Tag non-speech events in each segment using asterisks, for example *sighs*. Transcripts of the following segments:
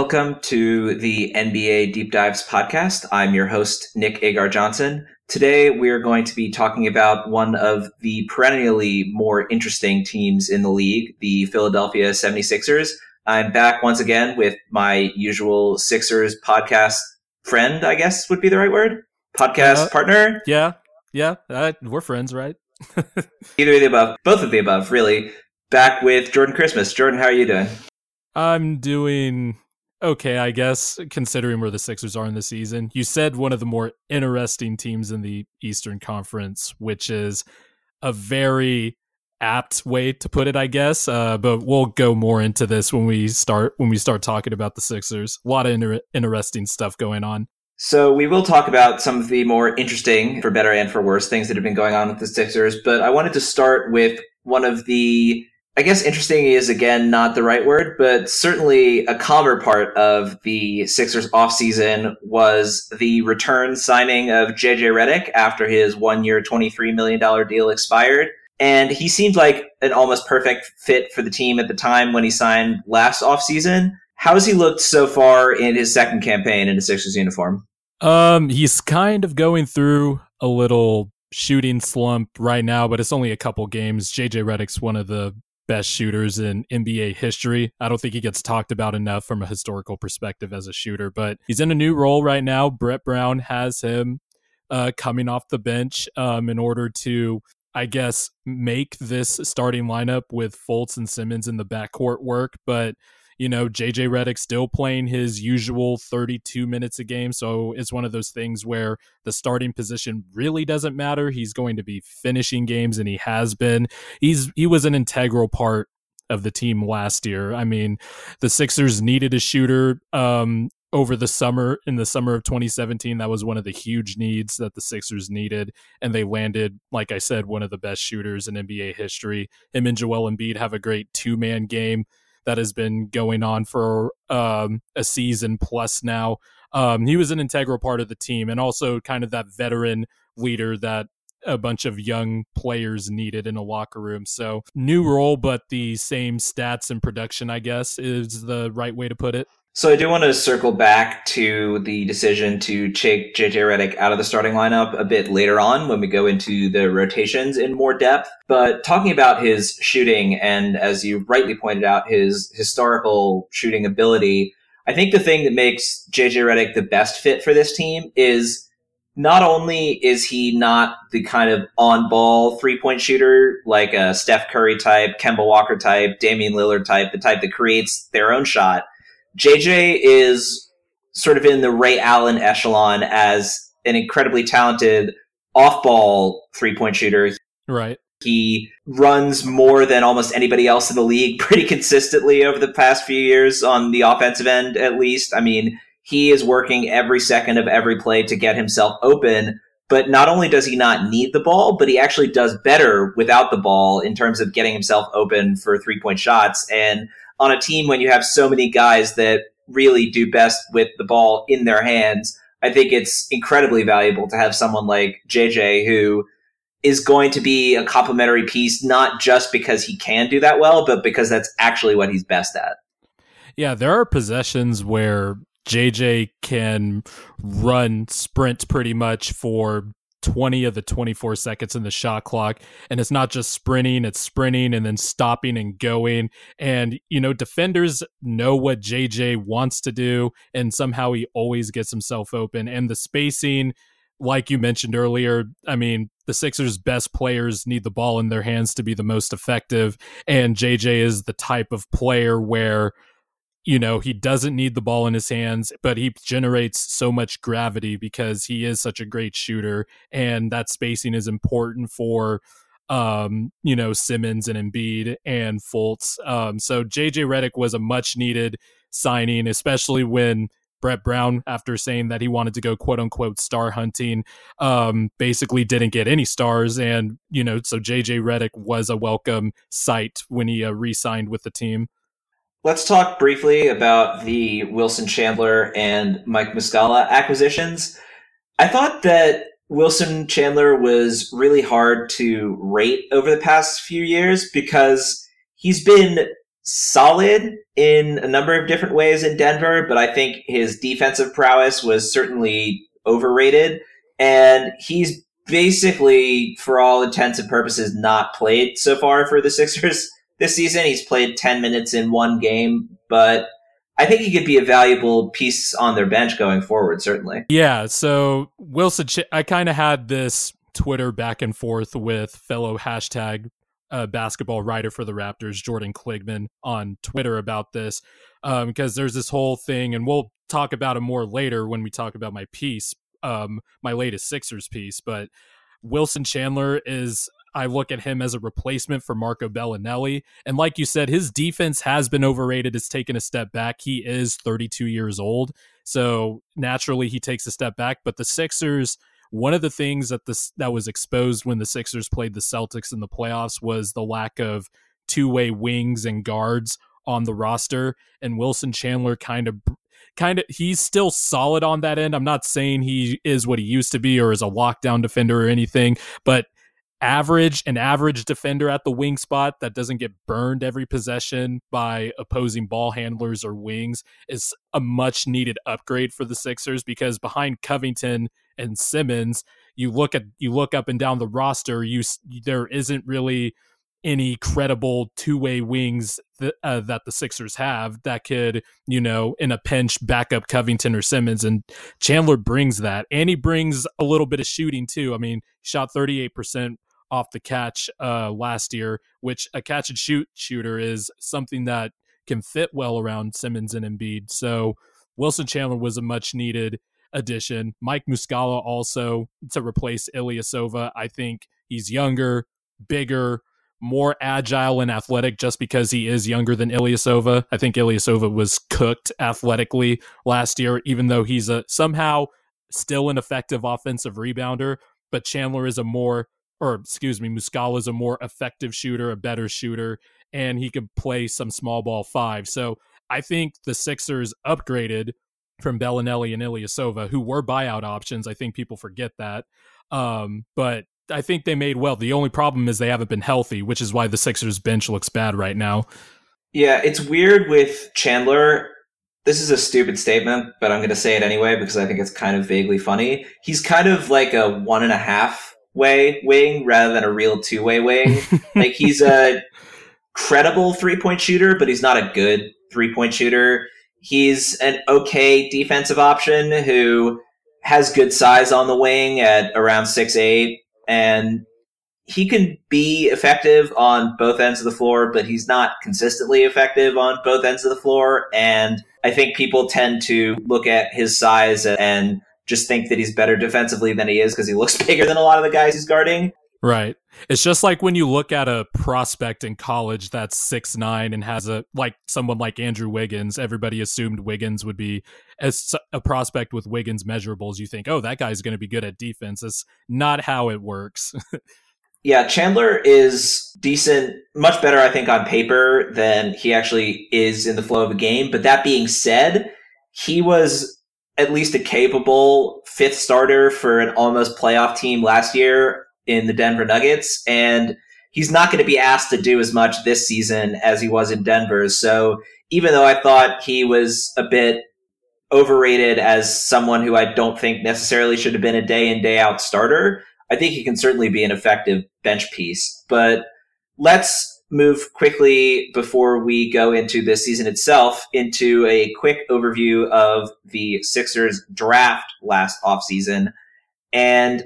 Welcome to the NBA Deep Dives podcast. I'm your host, Nick Agar Johnson. Today, we are going to be talking about one of the perennially more interesting teams in the league, the Philadelphia 76ers. I'm back once again with my usual Sixers podcast friend, I guess would be the right word. Podcast uh, partner. Yeah. Yeah. Uh, we're friends, right? *laughs* Either of the above, both of the above, really. Back with Jordan Christmas. Jordan, how are you doing? I'm doing okay, I guess, considering where the Sixers are in the season. You said one of the more interesting teams in the Eastern Conference, which is a very apt way to put it, I guess. Uh, but we'll go more into this when we start when we start talking about the Sixers. A lot of inter- interesting stuff going on. So we will talk about some of the more interesting, for better and for worse, things that have been going on with the Sixers. But I wanted to start with one of the I guess interesting is again not the right word, but certainly a calmer part of the Sixers offseason was the return signing of JJ Redick after his one year, $23 million deal expired. And he seemed like an almost perfect fit for the team at the time when he signed last offseason. How has he looked so far in his second campaign in a Sixers uniform? Um, he's kind of going through a little shooting slump right now, but it's only a couple games. JJ Redick's one of the best shooters in NBA history. I don't think he gets talked about enough from a historical perspective as a shooter, but he's in a new role right now. Brett Brown has him uh, coming off the bench um, in order to, I guess, make this starting lineup with Fultz and Simmons in the backcourt work. But you know, JJ Redick still playing his usual 32 minutes a game. So it's one of those things where the starting position really doesn't matter. He's going to be finishing games and he has been. He's he was an integral part of the team last year. I mean, the Sixers needed a shooter um, over the summer in the summer of 2017 that was one of the huge needs that the Sixers needed and they landed like I said one of the best shooters in NBA history. Him and Joel Embiid have a great two-man game that has been going on for um, a season plus now. Um, he was an integral part of the team and also kind of that veteran leader that a bunch of young players needed in a locker room. So new role, but the same stats and production, I guess, is the right way to put it. So I do want to circle back to the decision to take JJ Redick out of the starting lineup a bit later on when we go into the rotations in more depth. But talking about his shooting and as you rightly pointed out, his historical shooting ability, I think the thing that makes JJ Redick the best fit for this team is not only is he not the kind of on ball three point shooter like a Steph Curry type, Kemba Walker type, Damian Lillard type, the type that creates their own shot JJ is sort of in the Ray Allen echelon as an incredibly talented off ball three point shooter. Right. He runs more than almost anybody else in the league *laughs* pretty consistently over the past few years on the offensive end, at least. I mean, he is working every second of every play to get himself open. But not only does he not need the ball, but he actually does better without the ball in terms of getting himself open for three point shots. And on a team when you have so many guys that really do best with the ball in their hands, I think it's incredibly valuable to have someone like JJ who is going to be a complementary piece, not just because he can do that well, but because that's actually what he's best at. Yeah, there are possessions where JJ can run sprint pretty much for 20 of the 24 seconds in the shot clock. And it's not just sprinting, it's sprinting and then stopping and going. And, you know, defenders know what JJ wants to do. And somehow he always gets himself open. And the spacing, like you mentioned earlier, I mean, the Sixers' best players need the ball in their hands to be the most effective. And JJ is the type of player where you know, he doesn't need the ball in his hands, but he generates so much gravity because he is such a great shooter. And that spacing is important for, um, you know, Simmons and Embiid and Fultz. Um, so JJ Redick was a much needed signing, especially when Brett Brown, after saying that he wanted to go quote unquote star hunting, um, basically didn't get any stars. And, you know, so JJ Redick was a welcome sight when he uh, re signed with the team. Let's talk briefly about the Wilson Chandler and Mike Muscala acquisitions. I thought that Wilson Chandler was really hard to rate over the past few years because he's been solid in a number of different ways in Denver, but I think his defensive prowess was certainly overrated. And he's basically, for all intents and purposes, not played so far for the *laughs* Sixers this season. He's played 10 minutes in one game, but I think he could be a valuable piece on their bench going forward, certainly. Yeah. So, Wilson, I kind of had this Twitter back and forth with fellow hashtag uh, basketball writer for the Raptors, Jordan Kligman, on Twitter about this because um, there's this whole thing, and we'll talk about it more later when we talk about my piece, um, my latest Sixers piece. But Wilson Chandler is. I look at him as a replacement for Marco Belinelli. And like you said, his defense has been overrated. It's taken a step back. He is 32 years old. So naturally, he takes a step back. But the Sixers, one of the things that this that was exposed when the Sixers played the Celtics in the playoffs was the lack of two-way wings and guards on the roster and Wilson Chandler kind of kind of he's still solid on that end. I'm not saying he is what he used to be or is a lockdown defender or anything, but average an average defender at the wing spot that doesn't get burned every possession by opposing ball handlers or wings is a much needed upgrade for the Sixers because behind Covington and Simmons, you look at you look up and down the roster, you there isn't really any credible two-way wings that, uh, that the Sixers have that could, you know, in a pinch back up Covington or Simmons and Chandler brings that. And he brings a little bit of shooting too. I mean, shot 38% off the catch uh, last year, which a catch and shoot shooter is something that can fit well around Simmons and Embiid. So Wilson Chandler was a much needed addition. Mike Muscala also to replace Ilyasova. I think he's younger, bigger, more agile and athletic just because he is younger than Ilyasova. I think Ilyasova was cooked athletically last year, even though he's a somehow still an effective offensive rebounder. But Chandler is a more or excuse me, Muscala is a more effective shooter, a better shooter, and he could play some small ball five. So I think the Sixers upgraded from Belinelli and Ilyasova, who were buyout options. I think people forget that. Um, but I think they made well. The only problem is they haven't been healthy, which is why the Sixers bench looks bad right now. Yeah, it's weird with Chandler. This is a stupid statement, but I'm going to say it anyway because I think it's kind of vaguely funny. He's kind of like a one and a half way wing rather than a real two way wing. *laughs* like he's a credible three point shooter, but he's not a good three point shooter. He's an okay defensive option who has good size on the wing at around six eight, and he can be effective on both ends of the floor, but he's not consistently effective on both ends of the floor. And I think people tend to look at his size and just think that he's better defensively than he is because he looks *laughs* bigger than a lot of the guys he's guarding. Right. It's just like when you look at a prospect in college that's six nine and has a like someone like Andrew Wiggins. Everybody assumed Wiggins would be as a prospect with Wiggins measurables. You think, oh, that guy's going to be good at defense. It's not how it works. *laughs* yeah, Chandler is decent, much better, I think, on paper than he actually is in the flow of a game. But that being said, he was at least a capable fifth starter for an almost playoff team last year in the Denver Nuggets. And he's not going to be asked to do as much this season as he was in Denver. So even though I thought he was a bit overrated as someone who I don't think necessarily should have been a day in, day out starter, I think he can certainly be an effective bench piece. But let's move quickly before we go into the season itself into a quick overview of the Sixers draft last offseason. And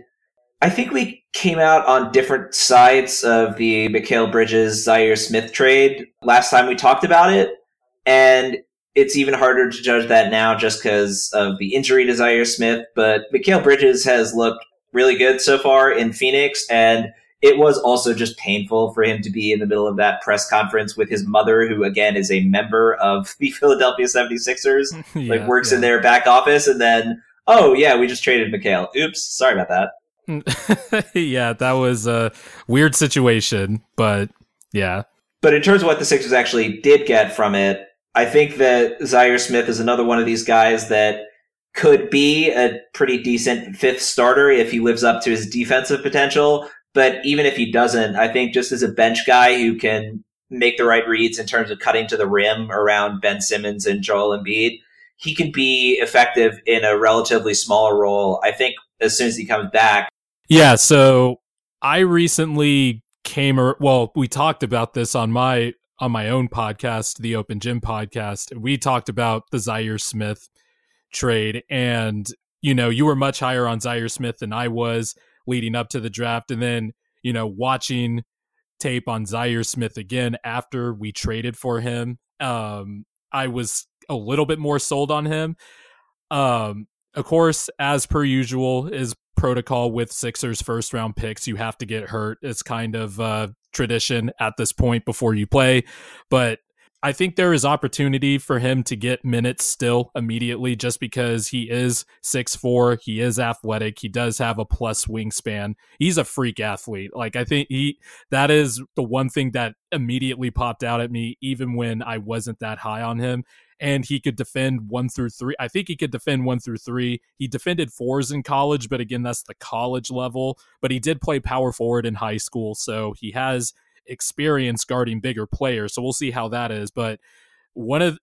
I think we came out on different sides of the Mikal Bridges Zhaire Smith trade last time we talked about it. And it's even harder to judge that now just because of the injury to Zhaire Smith. But Mikal Bridges has looked really good so far in Phoenix. And it was also just painful for him to be in the middle of that press conference with his mother, who again is a member of *laughs* the Philadelphia 76ers, *laughs* yeah, like works yeah. in their back office, and then, oh yeah, we just traded Mikal. Oops, sorry about that. *laughs* yeah, that was a weird situation, but yeah. But in terms of what the Sixers actually did get from it, I think that Zhaire Smith is another one of these guys that could be a pretty decent fifth starter if he lives up to his defensive potential. But even if he doesn't, I think just as a bench guy who can make the right reads in terms of cutting to the rim around Ben Simmons and Joel Embiid, he can be effective in a relatively smaller role. I think as soon as he comes back. Yeah. So I recently came, well, we talked about this on my on my own podcast, the Open Gym podcast. We talked about the Zhaire Smith trade, and you know, you were much higher on Zhaire Smith than I was leading up to the draft, and then you know, watching tape on Zhaire Smith again after we traded for him, um, I was a little bit more sold on him. Um, of course, as per usual, is protocol with Sixers first round picks. You have to get hurt. It's kind of uh, tradition at this point before you play. But I think there is opportunity for him to get minutes still immediately just because he is six four. he is athletic, he does have a plus wingspan. He's a freak athlete. Like I think he that is the one thing that immediately popped out at me even when I wasn't that high on him and he could defend one through three. I think he could defend one through three. He defended fours in college, but again, that's the college level. But he did play power forward in high school, so he has experience guarding bigger players. So we'll see how that is. But one of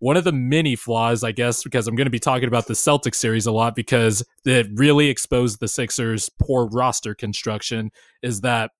one of the many flaws, I guess, because I'm going to be talking about the Celtics series a lot because it really exposed the Sixers' poor roster construction, is that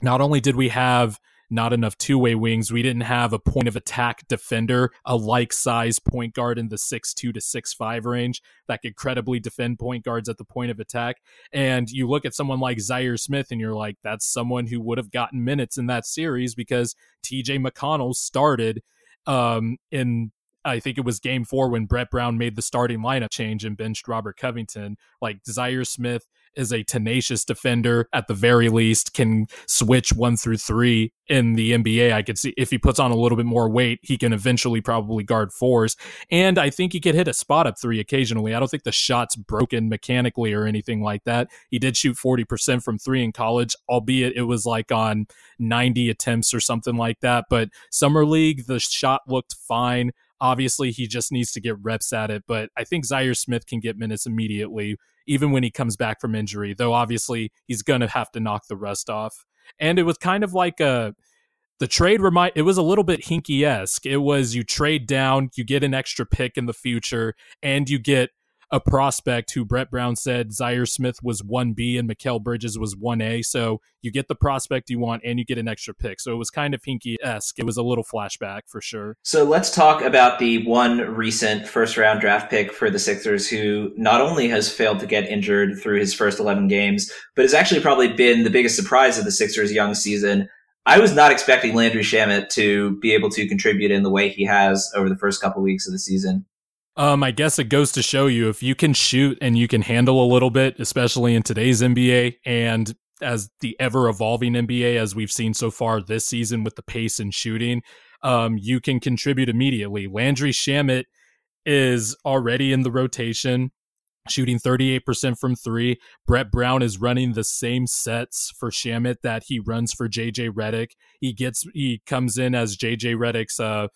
not only did we have not enough two way wings. We didn't have a point of attack defender, a like size point guard in the six two to six five range that could credibly defend point guards at the point of attack. And you look at someone like Zhaire Smith and you're like, that's someone who would have gotten minutes in that series because TJ McConnell started um, in I think it was game four when Brett Brown made the starting lineup change and benched Robert Covington. Like Zhaire Smith is a tenacious defender at the very least, can switch one through three in the NBA. I could see if he puts on a little bit more weight, he can eventually probably guard fours. And I think he could hit a spot up three occasionally. I don't think the shot's broken mechanically or anything like that. He did shoot 40% from three in college, albeit it was like on 90 attempts or something like that. But Summer League, the shot looked fine. Obviously, he just needs to get reps at it, but I think Zhaire Smith can get minutes immediately even when he comes back from injury, though obviously he's going to have to knock the rust off. And it was kind of like a the trade remind it was a little bit Hinkie esque. It was you trade down, you get an extra pick in the future, and you get a prospect who Brett Brown said Zhaire Smith was 1B and Mikal Bridges was 1A. So you get the prospect you want and you get an extra pick. So it was kind of Hinkie esque. It was a little flashback for sure. So let's talk about the one recent first round draft pick for the Sixers who not only has failed to get injured through his first 11 games, but has actually probably been the biggest surprise of the Sixers' young season. I was not expecting Landry Shamet to be able to contribute in the way he has over the first couple weeks of the season. Um, I guess it goes to show you if you can shoot and you can handle a little bit, especially in today's NBA and as the ever evolving NBA, as we've seen so far this season with the pace and shooting, um, you can contribute immediately. Landry Shamet is already in the rotation, shooting 38% from three. Brett Brown is running the same sets for Shamet that he runs for JJ Redick. He gets he comes in as JJ Redick's uh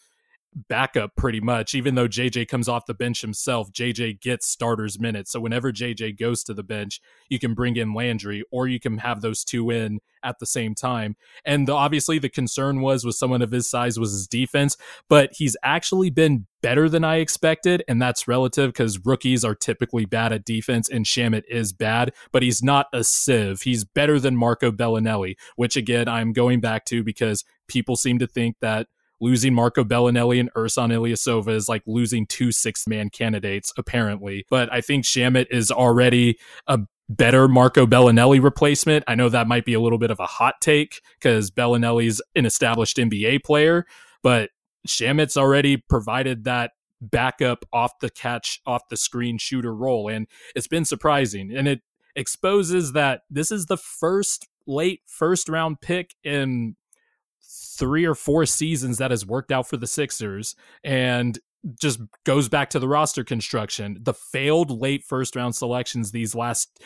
backup pretty much. Even though JJ comes off the bench himself, JJ gets starters minutes. So whenever JJ goes to the bench, you can bring in Landry or you can have those two in at the same time. And the, obviously the concern was with someone of his size was his defense, but he's actually been better than I expected. And that's relative because rookies are typically bad at defense and Shamet is bad, but he's not a sieve. He's better than Marco Belinelli, which again, I'm going back to because people seem to think that losing Marco Belinelli and Ersan Ilyasova is like losing two six man candidates, apparently. But I think Shamet is already a better Marco Belinelli replacement. I know that might be a little bit of a hot take because Belinelli's an established NBA player, but Shamet's already provided that backup off the catch, off the screen shooter role. And it's been surprising. And it exposes that this is the first late first round pick in three or four seasons that has worked out for the Sixers and just goes back to the roster construction. The failed late first round selections these last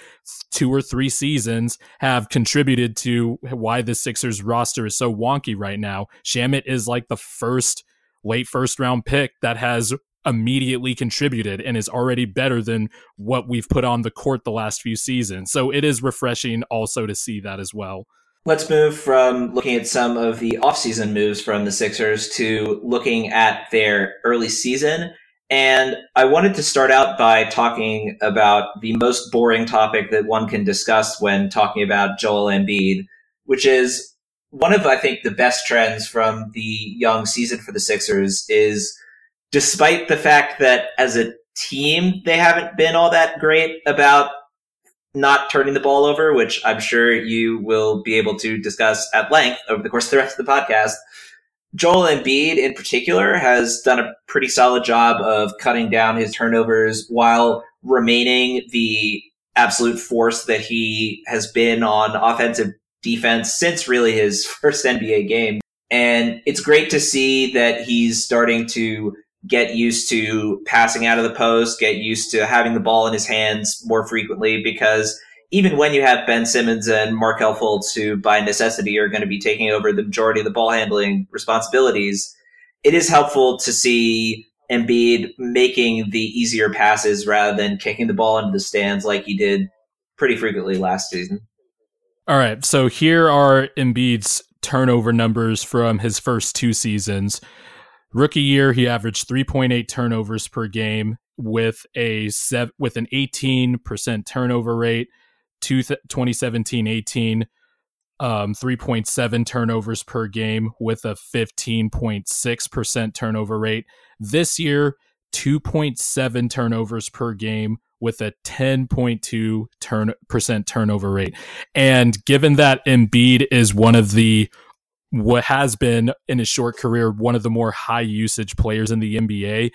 two or three seasons have contributed to why the Sixers roster is so wonky right now. Shamet is like the first late first round pick that has immediately contributed and is already better than what we've put on the court the last few seasons. So it is refreshing also to see that as well. Let's move from looking at some of the offseason moves from the Sixers to looking at their early season. And I wanted to start out by talking about the most boring topic that one can discuss when talking about Joel Embiid, which is one of, I think, the best trends from the young season for the Sixers is despite the fact that as a team, they haven't been all that great about not turning the ball over, which I'm sure you will be able to discuss at length over the course of the rest of the podcast. Joel Embiid in particular has done a pretty solid job of cutting down his turnovers while remaining the absolute force that he has been on offensive defense since really his *laughs* first NBA game. And it's great to see that he's starting to get used to passing out of the post, get used to having the ball in his hands more frequently because even when you have Ben Simmons and Markelle Fultz, who by necessity are going to be taking over the majority of the ball handling responsibilities, it is helpful to see Embiid making the easier passes rather than kicking the ball into the stands like he did pretty frequently last season. All right, so here are Embiid's turnover numbers from his first two seasons. Rookie year, he averaged 3.8 turnovers per game with a sev- with an 18% turnover rate. 2017-18 um, 3.7 turnovers per game with a 15.6% turnover rate. This year, 2.7 turnovers per game with a 10.2 turn percent turnover rate. And given that Embiid is one of the what has been in his short career one of the more high usage players in the NBA.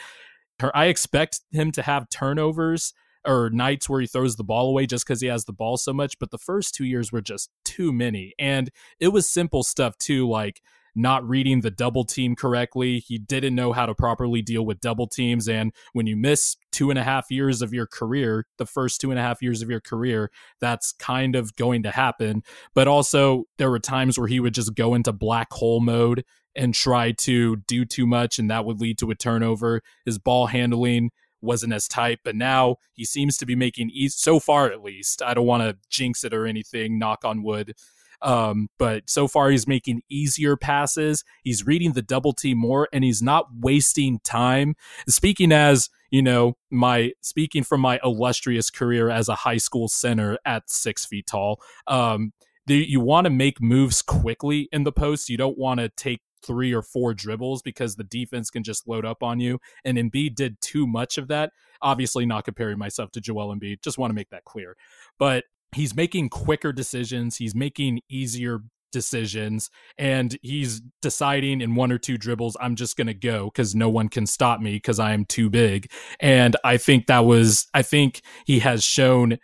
I expect him to have turnovers or nights where he throws the ball away just because he has the ball so much. But the first two years were just too many. And it was simple stuff too, like not reading the double team correctly. He didn't know how to properly deal with double teams. And when you miss two and a half years of your career, the first two and a half years of your career, that's kind of going to happen. But also, there were times where he would just go into black hole mode and try to do too much, and that would lead to a turnover. His ball handling wasn't as tight, but now he seems to be making so far at least. I don't want to jinx it or anything, knock on wood. Um, but so far, he's making easier passes. He's reading the double team more, and he's not wasting time. Speaking as you know, my speaking from my illustrious career as a high school center at six feet tall. Um, the, you want to make moves quickly in the post. You don't want to take three or four dribbles because the defense can just load up on you. And Embiid did too much of that. Obviously, not comparing myself to Joel Embiid. Just want to make that clear. But he's making quicker decisions. He's making easier decisions and he's deciding in one or two dribbles i'm just going to go because no one can stop me because i am too big and i think that was i think he has shown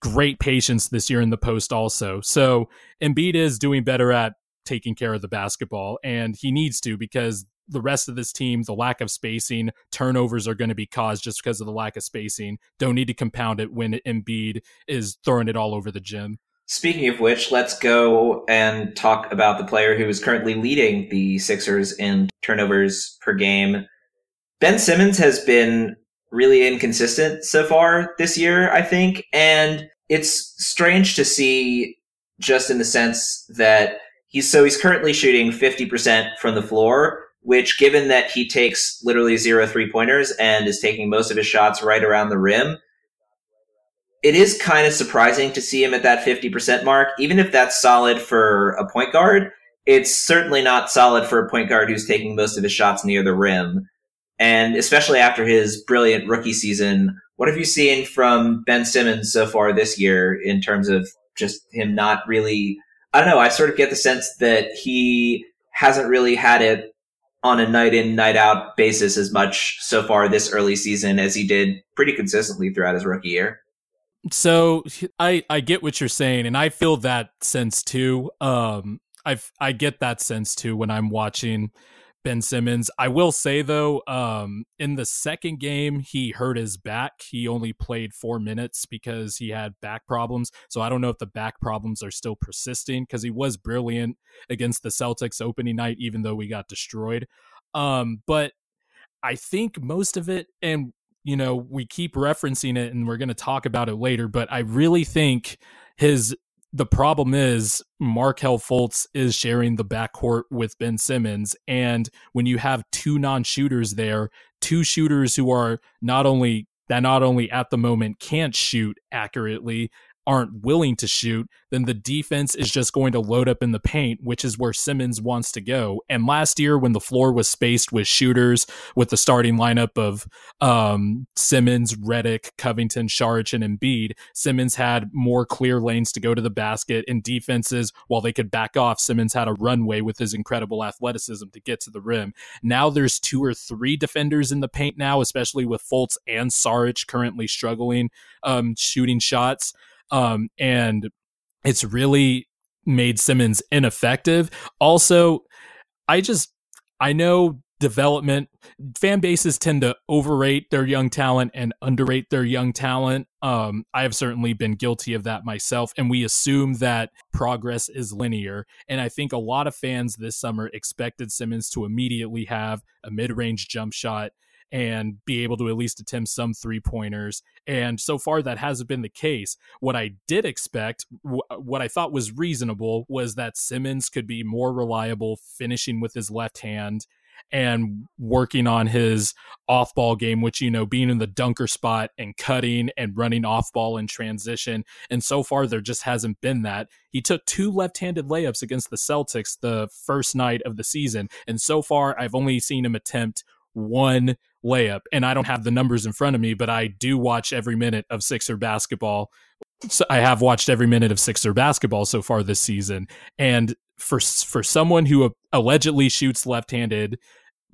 great patience this year in the post also so Embiid is doing better at taking care of the basketball and he needs to because the rest of this team, the lack of spacing, turnovers are going to be caused just because of the lack of spacing. Don't need to compound it when Embiid is throwing it all over the gym. Speaking of which, let's go and talk about the player who is currently leading the Sixers in turnovers per game. Ben Simmons has been really inconsistent so far this year, I think, and it's strange to see just in the sense that he's so he's currently shooting 50% from the floor, which given that he takes literally zero three pointers and is taking most of his shots right around the rim, it is kind of surprising to see him at that 50% mark. Even if that's solid for a point guard, it's certainly not solid for a point guard who's taking most of his shots near the rim. And especially after his brilliant rookie season, what have you seen from Ben Simmons so far this year in terms of just him not really? I don't know. I sort of get the sense that he hasn't really had it on a night in, night out basis as much so far this early season as he did pretty consistently throughout his rookie year. So I I get what you're saying, and I feel that sense too. Um, I I get that sense too when I'm watching Ben Simmons. I will say though, um, in the second game, he hurt his back. He only played four minutes because he had back problems. So I don't know if the back problems are still persisting because he was brilliant against the Celtics opening night, even though we got destroyed. Um, but I think most of it, and you know, we keep referencing it and we're going to talk about it later, but I really think his the problem is Markelle Fultz is sharing the backcourt with Ben Simmons. And when you have two non shooters there, two shooters who are not only that not only at the moment can't shoot accurately, aren't willing to shoot, then the defense is just going to load up in the paint, which is where Simmons wants to go. And last year, when the floor was spaced with shooters, with the starting lineup of um, Simmons, Redick, Covington, Saric, and Embiid, Simmons had more clear lanes to go to the basket. And defenses, while they could back off, Simmons had a runway with his incredible athleticism to get to the rim. Now there's two or three defenders in the paint now, especially with Fultz and Saric currently struggling um, shooting shots. Um, and it's really made Simmons ineffective. Also, I just I know development fan bases tend to overrate their young talent and underrate their young talent. Um, I have certainly been guilty of that myself, and we assume that progress is linear. And I think a lot of fans this summer expected Simmons to immediately have a mid-range jump shot and be able to at least attempt some three pointers. And so far, that hasn't been the case. What I did expect, what I thought was reasonable, was that Simmons could be more reliable finishing with his left hand and working on his off ball game, which, you know, being in the dunker spot and cutting and running off ball in transition. And so far, there just hasn't been that. He took two left handed layups against the Celtics the first night of the season. And so far, I've only seen him attempt one layup. And I don't have the numbers in front of me, but I do watch every minute of Sixer basketball. So I have watched every minute of Sixer basketball so far this season. And for for someone who allegedly shoots left-handed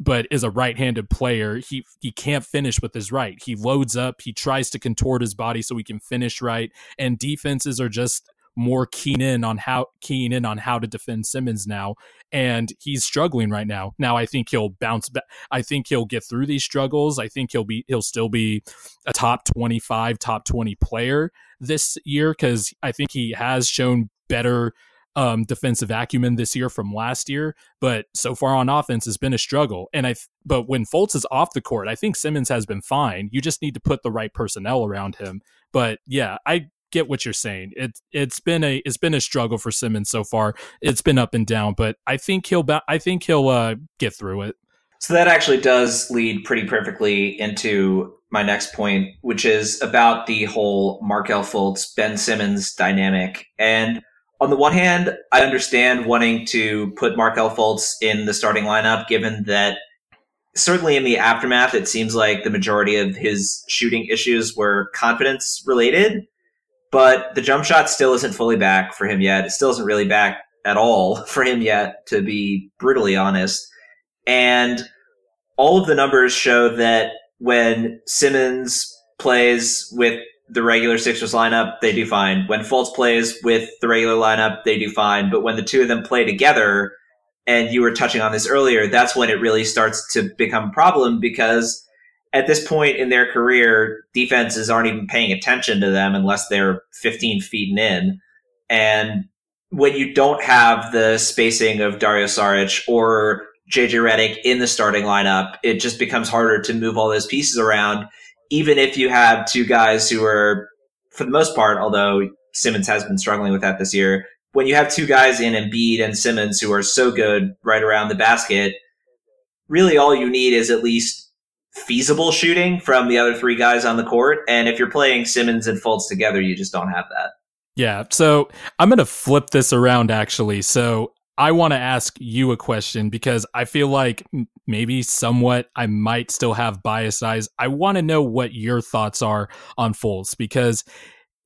but is a right-handed player, he he can't finish with his right. He loads up, he tries to contort his body so he can finish right, and defenses are just more keen in on how keen in on how to defend Simmons now, and he's struggling right now. Now I think he'll bounce back. I think he'll get through these struggles. I think he'll be he'll still be a top twenty five, top twenty player this year because I think he has shown better um, defensive acumen this year from last year, but so far on offense has been a struggle. And I, but when Fultz is off the court, I think Simmons has been fine. You just need to put the right personnel around him. But yeah, I get what you're saying. It it's been a it's been a struggle for Simmons so far. It's been up and down, but I think he'll I think he'll uh, get through it. So that actually does lead pretty perfectly into my next point, which is about the whole Markelle Fultz Ben Simmons dynamic. And on the one hand, I understand wanting to put Markelle Fultz in the starting lineup, given that certainly in the aftermath, it seems like the majority of his shooting issues were confidence related but the jump shot still isn't fully back for him yet. It still isn't really back at all *laughs* for him yet, to be brutally honest. And all of the numbers show that when Simmons plays with the regular Sixers lineup, they do fine. When Fultz plays with the regular lineup, they do fine. But when the two of them play together, and you were touching on this earlier, that's when it really starts to become a problem because at this point in their career, defenses aren't even paying attention to them unless they're 15 feet and in. And when you don't have the spacing of Dario Saric or JJ Redick in the starting lineup, it just becomes harder to move all those pieces around. Even if you have two guys who are, for the most part, although Simmons has been struggling with that this year, when you have two guys in Embiid and Simmons who are so good right around the basket, really all you need is at least feasible shooting from the other three guys on the court. And if you're playing Simmons and Fultz together, you just don't have that. Yeah. So I'm going to flip this around actually. So I want to ask you a question because I feel like maybe somewhat I might still have bias eyes. I want to know what your thoughts are on Fultz because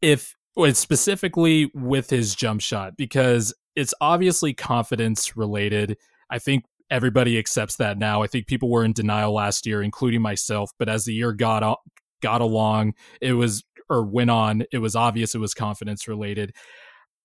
if specifically with his jump shot, because it's obviously confidence related. I think everybody accepts that now. I think people were in denial last year, including myself. But as the year got got along, it was or went on, it was obvious it was confidence related.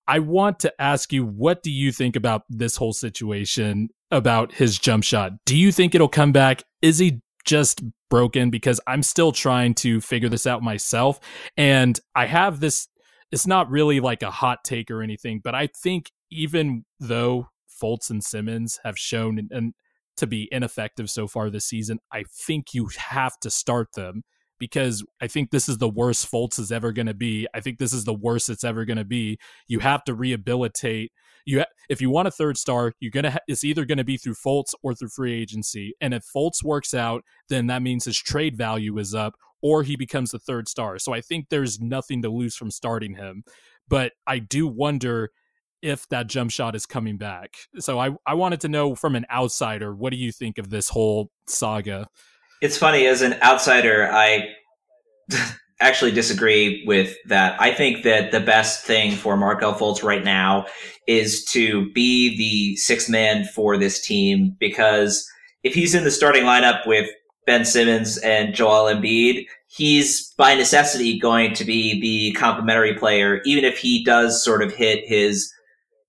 I want to ask you, what do you think about this whole situation about his jump shot? Do you think it'll come back? Is he just broken? Because I'm still trying to figure this out myself. And I have this, it's not really like a hot take or anything, but I think even though Fultz and Simmons have shown and, and to be ineffective so far this season, I think you have to start them because I think this is the worst Fultz is ever going to be. I think this is the worst it's ever going to be. You have to rehabilitate. You ha- if you want a third star, you're gonna ha- it's either going to be through Fultz or through free agency. And if Fultz works out, then that means his trade value is up, or he becomes the third star. So I think there's nothing to lose from starting him. But I do wonder if that jump shot is coming back. So I, I wanted to know from an outsider, what do you think of this whole saga? It's funny, as an outsider, I *laughs* actually disagree with that. I think that the best thing for Markelle Fultz right now is to be the sixth man for this team because if he's in the starting lineup with Ben Simmons and Joel Embiid, he's by necessity going to be the complementary player, even if he does sort of hit his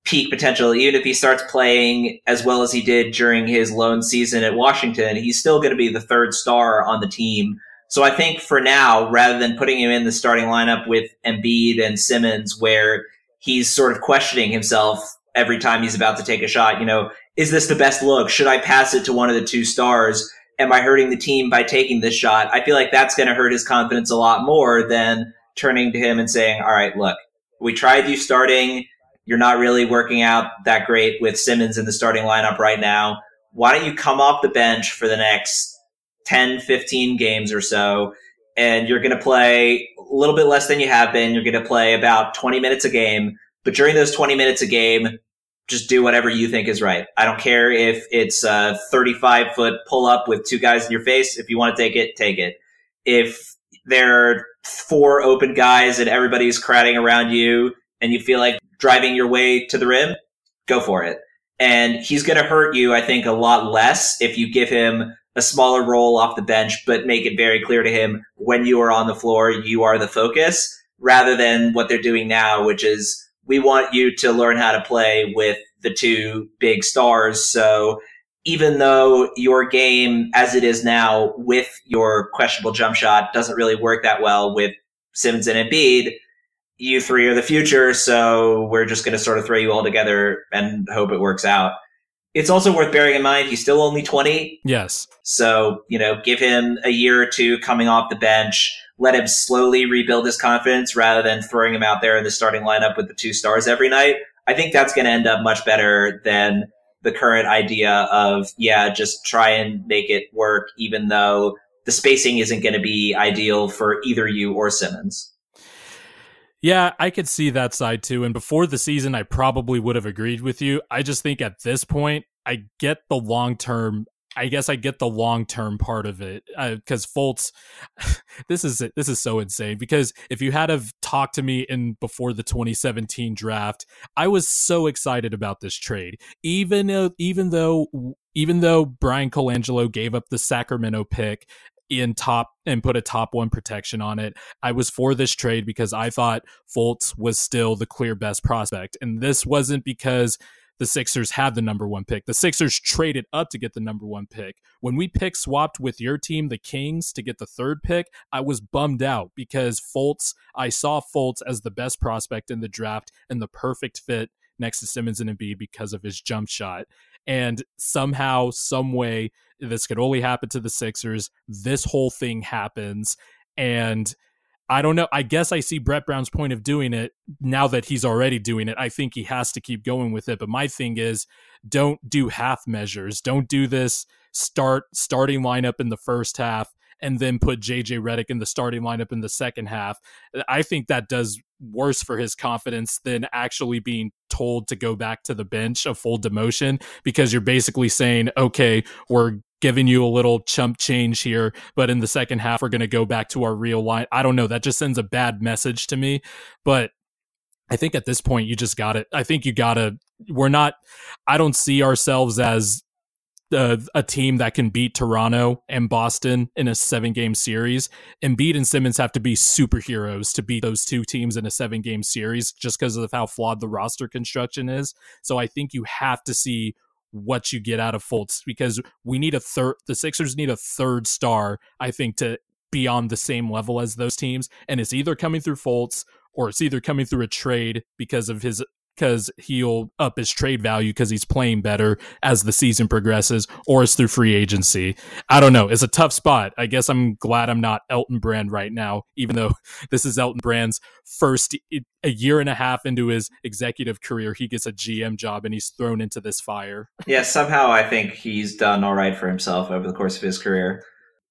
peak potential. Even if he starts playing as well as he did during his lone season at Washington, he's still going to be the third star on the team. So I think for now, rather than putting him in the starting lineup with Embiid and Simmons, where he's sort of questioning himself every time he's about to take a shot, you know, is this the best look? Should I pass it to one of the two stars? Am I hurting the team by taking this shot? I feel like that's going to hurt his confidence a lot more than turning to him and saying, all right, look, we tried you starting you're not really working out that great with Simmons in the starting lineup right now. Why don't you come off the bench for the next 10, 15 games or so? And you're going to play a little bit less than you have been. You're going to play about 20 minutes a game. But during those 20 minutes a game, just do whatever you think is right. I don't care if it's a 35 foot pull up with two guys in your face. If you want to take it, take it. If there are four open guys and everybody's crowding around you and you feel like driving your way to the rim, go for it. And he's going to hurt you, I think, a lot less if you give him a smaller role off the bench, but make it very clear to him when you are on the floor, you are the focus rather than what they're doing now, which is we want you to learn how to play with the two big stars. So even though your game as it is now with your questionable jump shot doesn't really work that well with Simmons and Embiid, you three are the future, so we're just going to sort of throw you all together and hope it works out. It's also worth bearing in mind he's still only 20. Yes. So, you know, give him a year or two coming off the bench, let him slowly rebuild his confidence rather than throwing him out there in the starting lineup with the two stars every night. I think that's going to end up much better than the current idea of, yeah, just try and make it work, even though the spacing isn't going to be ideal for either you or Simmons. Yeah, I could see that side too. And before the season, I probably would have agreed with you. I just think at this point, I get the long term. I guess I get the long term part of it because uh, Fultz, *laughs* this is this is so insane. Because if you had have talked to me in before the 2017 draft, I was so excited about this trade. Even uh, even though even though Bryan Colangelo gave up the Sacramento pick in top and put a top one protection on it. I was for this trade because I thought Fultz was still the clear best prospect. And this wasn't because the Sixers had the number one pick. The Sixers traded up to get the number one pick. When we pick swapped with your team, the Kings, to get the third pick, I was bummed out because Fultz, I saw Fultz as the best prospect in the draft and the perfect fit next to Simmons and Embiid because of his jump shot. And somehow, some way, this could only happen to the Sixers. This whole thing happens. And I don't know. I guess I see Brett Brown's point of doing it now that he's already doing it. I think he has to keep going with it. But my thing is don't do half measures. Don't do this start starting lineup in the first half and then put JJ Redick in the starting lineup in the second half. I think that does worse for his confidence than actually being told to go back to the bench, a full demotion, because you're basically saying, okay, we're giving you a little chump change here, but in the second half, we're going to go back to our real line. I don't know. That just sends a bad message to me. But I think at this point, you just got it. I think you got to, we're not, I don't see ourselves as a team that can beat Toronto and Boston in a seven game series. Embiid and Simmons have to be superheroes to beat those two teams in a seven game series just because of how flawed the roster construction is. So I think you have to see what you get out of Fultz because we need a third, the Sixers need a third star, I think, to be on the same level as those teams. And it's either coming through Fultz or it's either coming through a trade because of his because he'll up his trade value because he's playing better as the season progresses, or it's through free agency. I don't know. It's a tough spot. I guess I'm glad I'm not Elton Brand right now, even though *laughs* this is Elton Brand's first a year and a half into his executive career. He gets a GM job and he's thrown into this fire. *laughs* Yeah, somehow I think he's done all right for himself over the course of his career.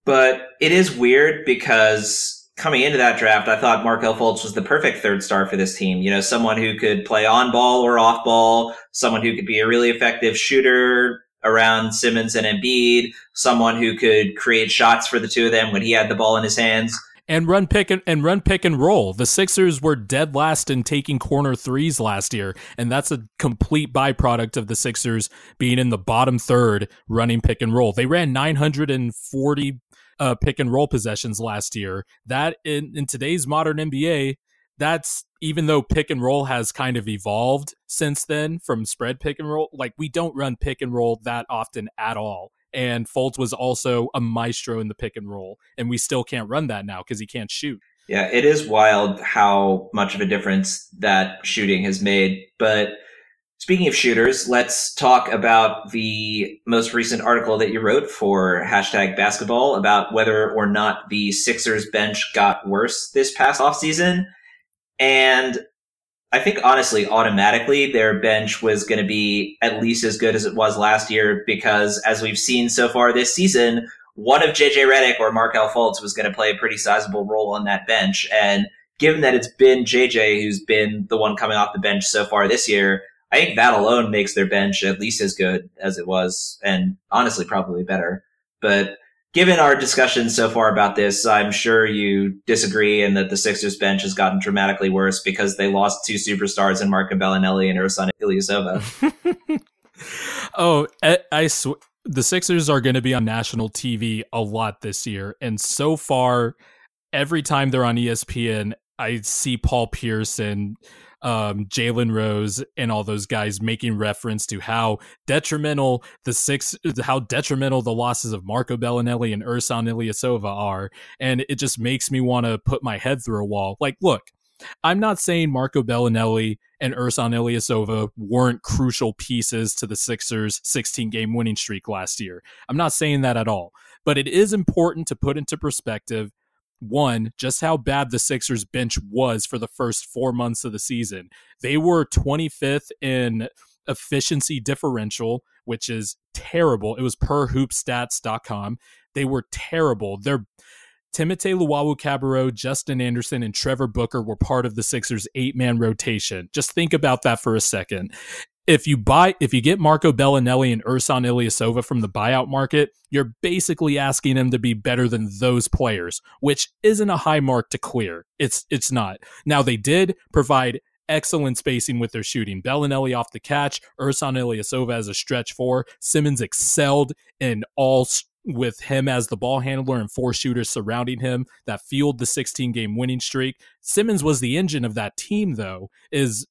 But it is weird because coming into that draft, I thought Markelle Fultz was the perfect third star for this team. You know, someone who could play on ball or off ball, someone who could be a really effective shooter around Simmons and Embiid, someone who could create shots for the two of them when he had the ball in his hands. And run pick and, and run pick and roll. The Sixers were dead last in taking corner threes last year, and that's a complete byproduct of the Sixers being in the bottom third running pick and roll. They ran 940 uh, pick and roll possessions last year. That in, in today's modern NBA, that's even though pick and roll has kind of evolved since then from spread pick and roll, like we don't run pick and roll that often at all. And Fultz was also a maestro in the pick and roll, and we still can't run that now because he can't shoot. Yeah, it is wild how much of a difference that shooting has made. But Speaking of shooters, let's talk about the most recent article that you wrote for hashtag basketball about whether or not the Sixers bench got worse this past offseason. And I think honestly, automatically, their bench was going to be at least as good as it was last year because as we've seen so far this season, one of JJ Redick or Markelle Fultz was going to play a pretty sizable role on that bench. And given that it's been JJ who's been the one coming off the bench so far this year, I think that alone makes their bench at least as good as it was, and honestly, probably better. But given our discussion so far about this, I'm sure you disagree and that the Sixers bench has gotten dramatically worse because they lost two superstars in Marco Belinelli and Ersan Ilyasova. *laughs* oh, I, I sw- the Sixers are going to be on national TV a lot this year, and so far, every time they're on ESPN, I see Paul Pierce and um, Jalen Rose and all those guys making reference to how detrimental the six, how detrimental the losses of Marco Belinelli and Ersan Ilyasova are, and it just makes me want to put my head through a wall. Like, look, I'm not saying Marco Belinelli and Ersan Ilyasova weren't crucial pieces to the Sixers' 16 game winning streak last year. I'm not saying that at all. But it is important to put into perspective one, just how bad the Sixers bench was for the first four months of the season. They were 25th in efficiency differential, which is terrible. It was per hoopstats.com. They were terrible. Their Timothé Luwawu Cabarrot, Justin Anderson, and Trevor Booker were part of the Sixers' eight man rotation. Just think about that for a second if you buy if you get Marco Belinelli and Ersan Ilyasova from the buyout market, you're basically asking them to be better than those players, which isn't a high mark to clear. It's it's not. Now they did provide excellent spacing with their shooting. Belinelli off the catch, Ersan Ilyasova as a stretch four. Simmons excelled in all with him as the ball handler and four shooters surrounding him that fueled the 16 game winning streak. Simmons was the engine of that team though. Is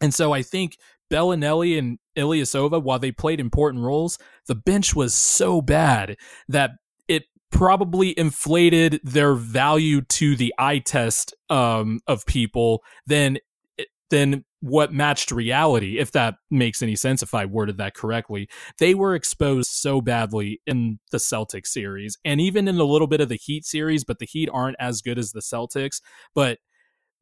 and so I think Belinelli and Ilyasova, while they played important roles, the bench was so bad that it probably inflated their value to the eye test um, of people than than what matched reality, if that makes any sense, if I worded that correctly. They were exposed so badly in the Celtics series and even in a little bit of the Heat series, but the Heat aren't as good as the Celtics. But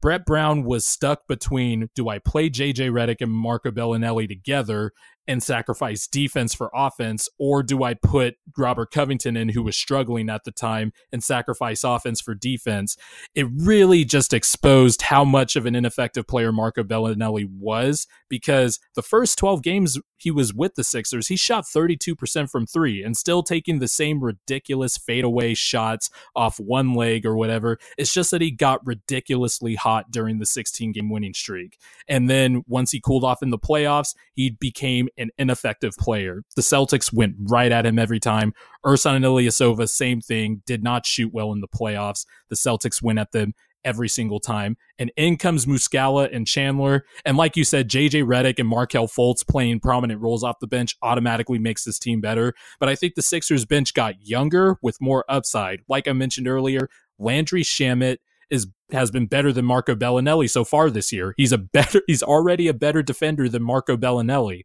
Brett Brown was stuck between do I play JJ Redick and Marco Belinelli together and sacrifice defense for offense, or do I put Robert Covington in, who was struggling at the time, and sacrifice offense for defense? It really just exposed how much of an ineffective player Marco Belinelli was because the first 12 games he was with the Sixers, he shot 32% from three and still taking the same ridiculous fadeaway shots off one leg or whatever. It's just that he got ridiculously hot during the 16 game winning streak. And then once he cooled off in the playoffs, he became an ineffective player. The Celtics went right at him every time. Ersan and Ilyasova, same thing, did not shoot well in the playoffs. The Celtics went at them every single time. And in comes Muscala and Chandler. And like you said, JJ Redick and Markelle Fultz playing prominent roles off the bench automatically makes this team better. But I think the Sixers bench got younger with more upside. Like I mentioned earlier, Landry Shamet is has been better than Marco Belinelli so far this year. He's a better *laughs* he's already a better defender than Marco Belinelli.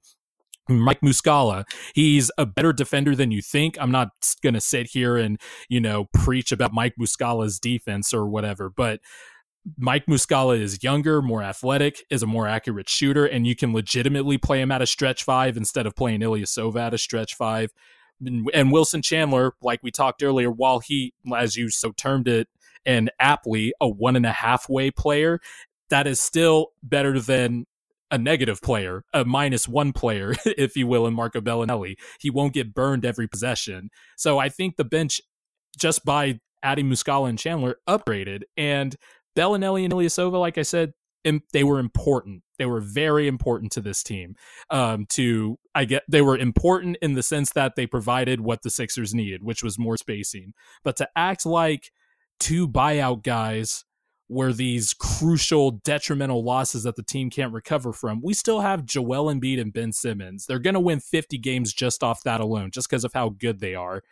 Mike Muscala, he's a better defender than you think. I'm not going to sit here and, you know, preach about Mike Muscala's defense or whatever, but Mike Muscala is younger, more athletic, is a more accurate shooter, and you can legitimately play him at a stretch five instead of playing Ilyasova at a stretch five. And Wilson Chandler, like we talked earlier, while he, as you so termed it, and aptly a one and a half way player, that is still better than a negative player, a minus one player, *laughs* if you will, in Marco Belinelli. He won't get burned every possession. So I think the bench, just by adding Muscala and Chandler, upgraded. And Belinelli and Ilyasova, like I said, they were important. They were very important to this team. Um, to I get they were important in the sense that they provided what the Sixers needed, which was more spacing. But to act like two buyout guys were these crucial detrimental losses that the team can't recover from. We still have Joel Embiid and Ben Simmons. They're going to win 50 games just off that alone, just because of how good they are.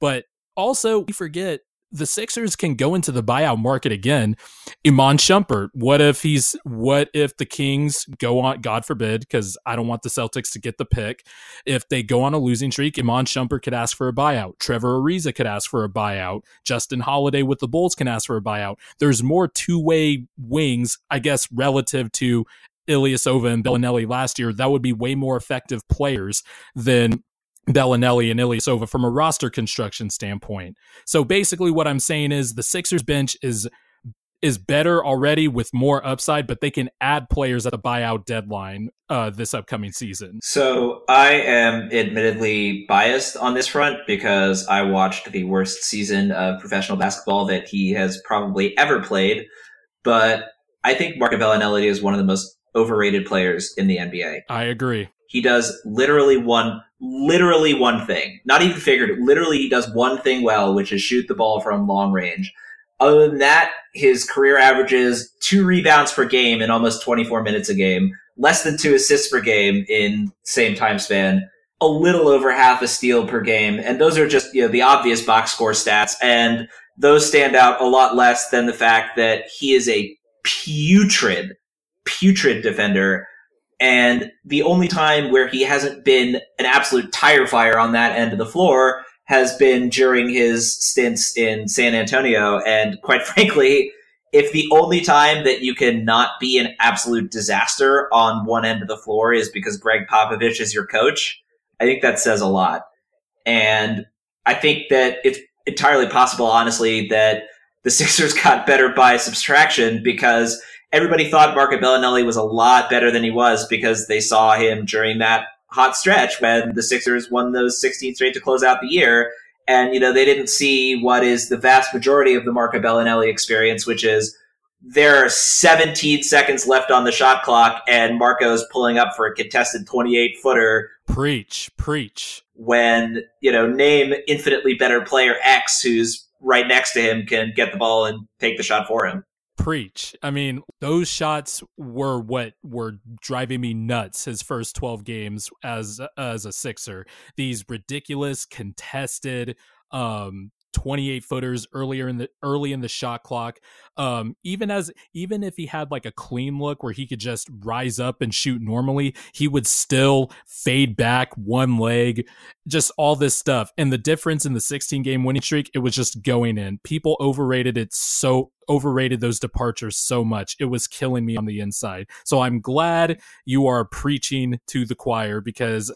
But also, we forget the Sixers can go into the buyout market again. Iman Shumpert, what if he's what if the Kings go on God forbid because I don't want the Celtics to get the pick. If they go on a losing streak, Iman Shumpert could ask for a buyout. Trevor Ariza could ask for a buyout. Justin Holiday with the Bulls can ask for a buyout. There's more two-way wings, I guess, relative to Ilyasova and Belinelli last year. That would be way more effective players than Belinelli and Ilyasova from a roster construction standpoint. So basically what I'm saying is the Sixers bench is is better already with more upside, but they can add players at the buyout deadline uh, this upcoming season. So I am admittedly biased on this front because I watched the worst season of professional basketball that he has probably ever played. But I think Marco Belinelli is one of the most overrated players in the NBA. I agree. He does literally one, literally one thing. Not even figured. Literally, he does one thing well, which is shoot the ball from long range. Other than that, his career averages two rebounds per game in almost 24 minutes a game, less than two assists per game in same time span, a little over half a steal per game, and those are just you know the obvious box score stats, and those stand out a lot less than the fact that he is a putrid, putrid defender and the only time where he hasn't been an absolute tire fire on that end of the floor has been during his stints in San Antonio. And quite *laughs* frankly, if the only time that you can not be an absolute disaster on one end of the floor is because Gregg Popovich is your coach, I think that says a lot. And I think that it's entirely possible, honestly, that the *laughs* Sixers got better by subtraction because everybody thought Marco Belinelli was a lot better than he was because they saw him during that hot stretch when the Sixers won those 16 straight to close out the year. And, you know, they didn't see what is the vast majority of the Marco Belinelli experience, which is there are 17 seconds left on the shot clock and Marco's pulling up for a contested 28 footer. Preach, preach. When, you know, name infinitely better player X who's right next to him can get the ball and take the shot for him preach. I mean, those shots were what were driving me nuts his first 12 games as as a Sixer. These ridiculous contested um 28 footers earlier in the early in the shot clock. Um even as even if he had like a clean look where he could just rise up and shoot normally he would still fade back one leg just all this stuff. And the difference in the 16 game winning streak it was just going in. People overrated it so overrated those departures so much. It was killing me on the inside. So i'm glad you are preaching to the choir because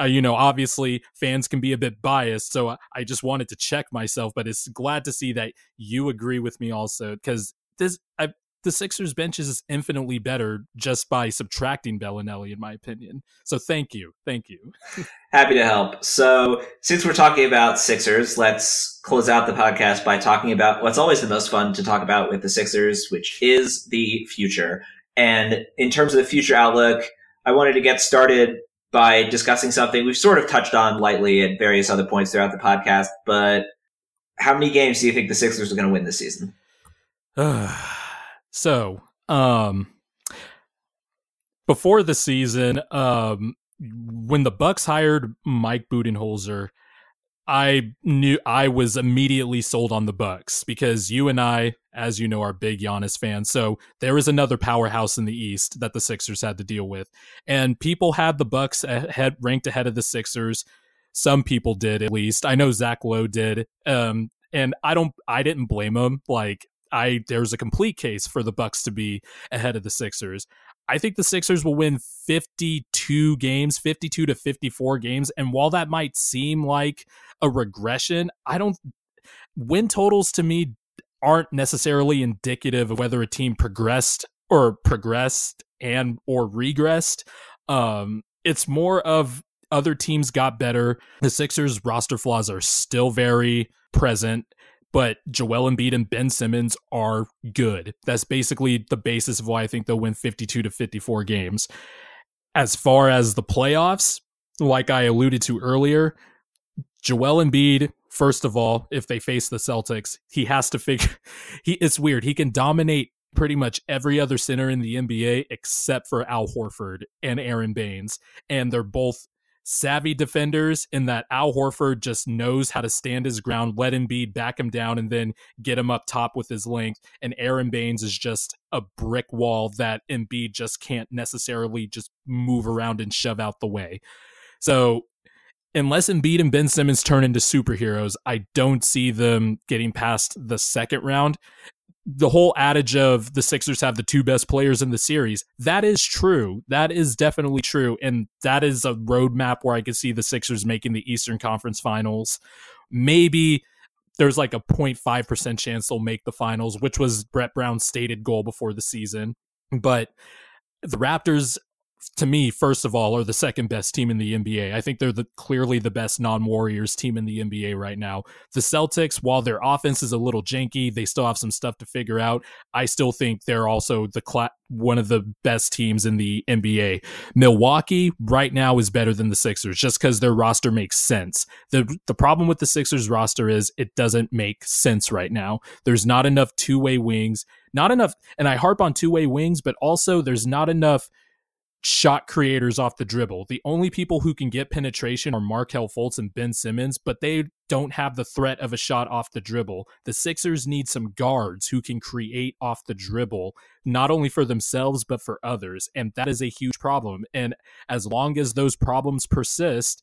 uh, you know, obviously fans can be a bit biased, so I just wanted to check myself. But it's glad to see that you agree with me also, because this I, the Sixers bench is infinitely better just by subtracting Belinelli, in my opinion. So thank you, thank you. *laughs* Happy to help. So since we're talking about Sixers, let's close out the podcast by talking about what's always the most fun to talk about with the Sixers, which is the future. And in terms of the future outlook, I wanted to get started by discussing something we've sort of touched on lightly at various other points throughout the podcast. But how many games do you think the Sixers are going to win this season? *sighs* so, um, before the season, um, when the Bucks hired Mike Budenholzer, I knew I was immediately sold on the Bucks because you and I, as you know, are big Giannis fans. So there is another powerhouse in the East that the Sixers had to deal with, and people had the Bucks ahead, ranked ahead of the Sixers. Some people did, at least. I know Zach Lowe did, um, and I don't. I didn't blame him. Like I, there's a complete case for the Bucks to be ahead of the Sixers. I think the Sixers will win 52 games, 52 to 54 games. And while that might seem like a regression, I don't win totals to me aren't necessarily indicative of whether a team progressed or progressed and or regressed. Um, it's more of other teams got better. The Sixers roster flaws are still very present but Joel Embiid and Ben Simmons are good. That's basically the basis of why I think they'll win 52 to 54 games. As far as the playoffs, like I alluded to earlier, Joel Embiid, first of all, if they face the Celtics, he has to figure *laughs* he it's weird. He can dominate pretty much every other center in the NBA except for Al Horford and Aron Baynes, and they're both savvy defenders in that Al Horford just knows how to stand his ground, let Embiid back him down, and then get him up top with his length. And Aron Baynes is just a brick wall that Embiid just can't necessarily just move around and shove out the way. So unless Embiid and Ben Simmons turn into superheroes, I don't see them getting past the second round the whole adage of the Sixers have the two best players in the series, that is true. That is definitely true. And that is a roadmap where I could see the Sixers making the Eastern Conference finals. Maybe there's like a 0.5% chance they'll make the finals, which was Brett Brown's stated goal before the season. But the Raptors to me, first of all, are the second best team in the NBA. I think they're the clearly the best non-Warriors team in the NBA right now. The Celtics, while their offense is a little janky, they still have some stuff to figure out. I still think they're also the one of the best teams in the NBA. Milwaukee right now is better than the Sixers just because their roster makes sense. The the problem with the Sixers roster is it doesn't make sense right now. There's not enough two-way wings, not enough and I harp on two-way wings, but also there's not enough shot creators off the dribble. The only people who can get penetration are Markelle Fultz and Ben Simmons, but they don't have the threat of a shot off the dribble. The Sixers need some guards who can create off the dribble, not only for themselves, but for others. And that is a huge problem. And as long as those problems persist,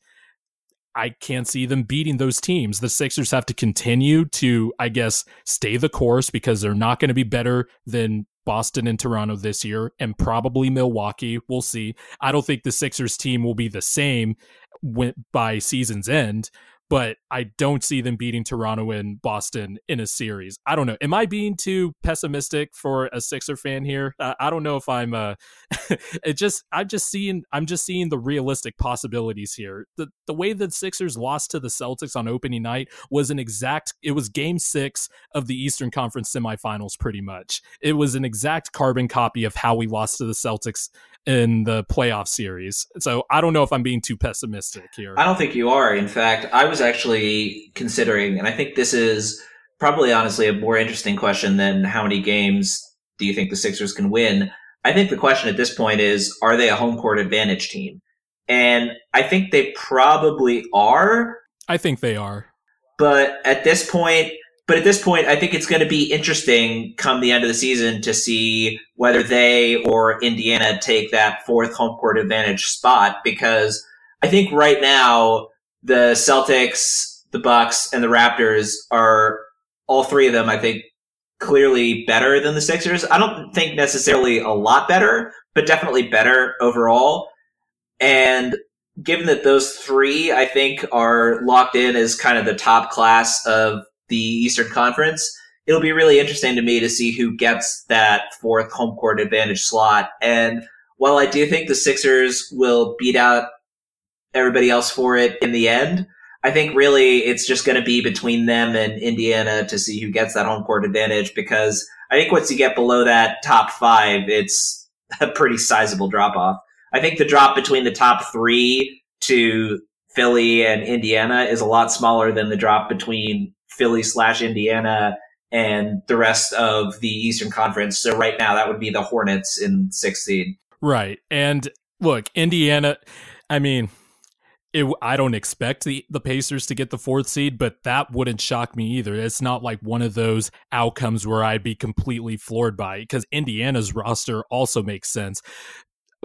I can't see them beating those teams. The Sixers have to continue to, I guess, stay the course because they're not going to be better than Boston and Toronto this year, and probably Milwaukee. We'll see. I don't think the Sixers team will be the same by season's end, but I don't see them beating Toronto and Boston in a series. I don't know. Am I being too pessimistic for a Sixer fan here? Uh, I don't know if I'm. Uh, *laughs* it just I'm just seeing I'm just seeing the realistic possibilities here. The the way the Sixers lost to the Celtics on opening night was an exact. It was Game Six of the Eastern Conference semifinals. Pretty much, it was an exact carbon copy of how we lost to the Celtics in the playoff series. So I don't know if I'm being too pessimistic here. I don't think you are. In fact, I was actually considering, and I think this is probably honestly a more interesting question than how many games do you think the Sixers can win? I think the question at this point is, are they a home court advantage team? And I think they probably are. I think they are. But at this point, but at this point, I think it's going to be interesting come the end of the season to see whether they or Indiana take that fourth home court advantage spot because I think right now the Celtics, the Bucks, and the Raptors are all three of them, I think, clearly better than the Sixers. I don't think necessarily a lot better, but definitely better overall. And given that those three, I think, are locked in as kind of the top class of the Eastern Conference, it'll be really interesting to me to see who gets that fourth home court advantage slot. And while I do think the Sixers will beat out everybody else for it in the end, I think really it's just going to be between them and Indiana to see who gets that home court advantage because I think once you get below that top five, it's *laughs* a pretty sizable drop off. I think the drop between the top three to Philly and Indiana is a lot smaller than the drop between Philly slash Indiana and the rest of the Eastern Conference. So right now, that would be the Hornets in 16. Right. And look, Indiana, I mean, it, I don't expect the, the Pacers to get the fourth seed, but that wouldn't shock me either. It's not like one of those outcomes where I'd be completely floored by because Indiana's roster also makes sense.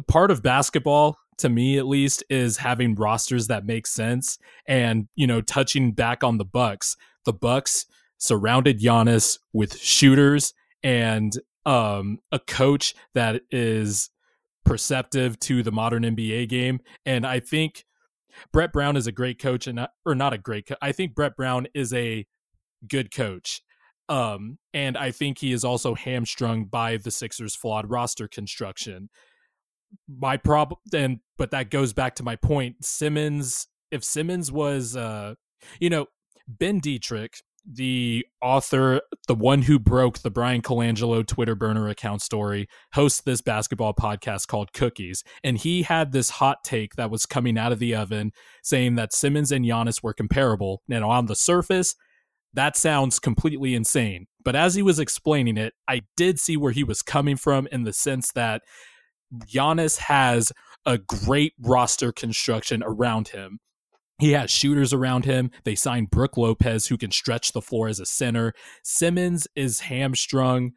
Part of basketball, to me at least, is having rosters that make sense. And, you know, touching back on the Bucks, the Bucks surrounded Giannis with shooters and um, a coach that is perceptive to the modern NBA game. And I think Brett Brown is a great coach, and not, or not a great. Co- I think Brett Brown is a good coach. Um, and I think he is also hamstrung by the Sixers' flawed roster construction. My problem, and but that goes back to my point. Simmons, if Simmons was, uh, you know, Ben Detrick the author, the one who broke the Bryan Colangelo Twitter burner account story, hosts this basketball podcast called Cookies. And he had this hot take that was coming out of the oven saying that Simmons and Giannis were comparable. And on the surface, that sounds completely insane. But as he was explaining it, I did see where he was coming from in the sense that Giannis has a great roster construction around him he has shooters around him. They signed Brook Lopez, who can stretch the floor as a center. Simmons is hamstrung.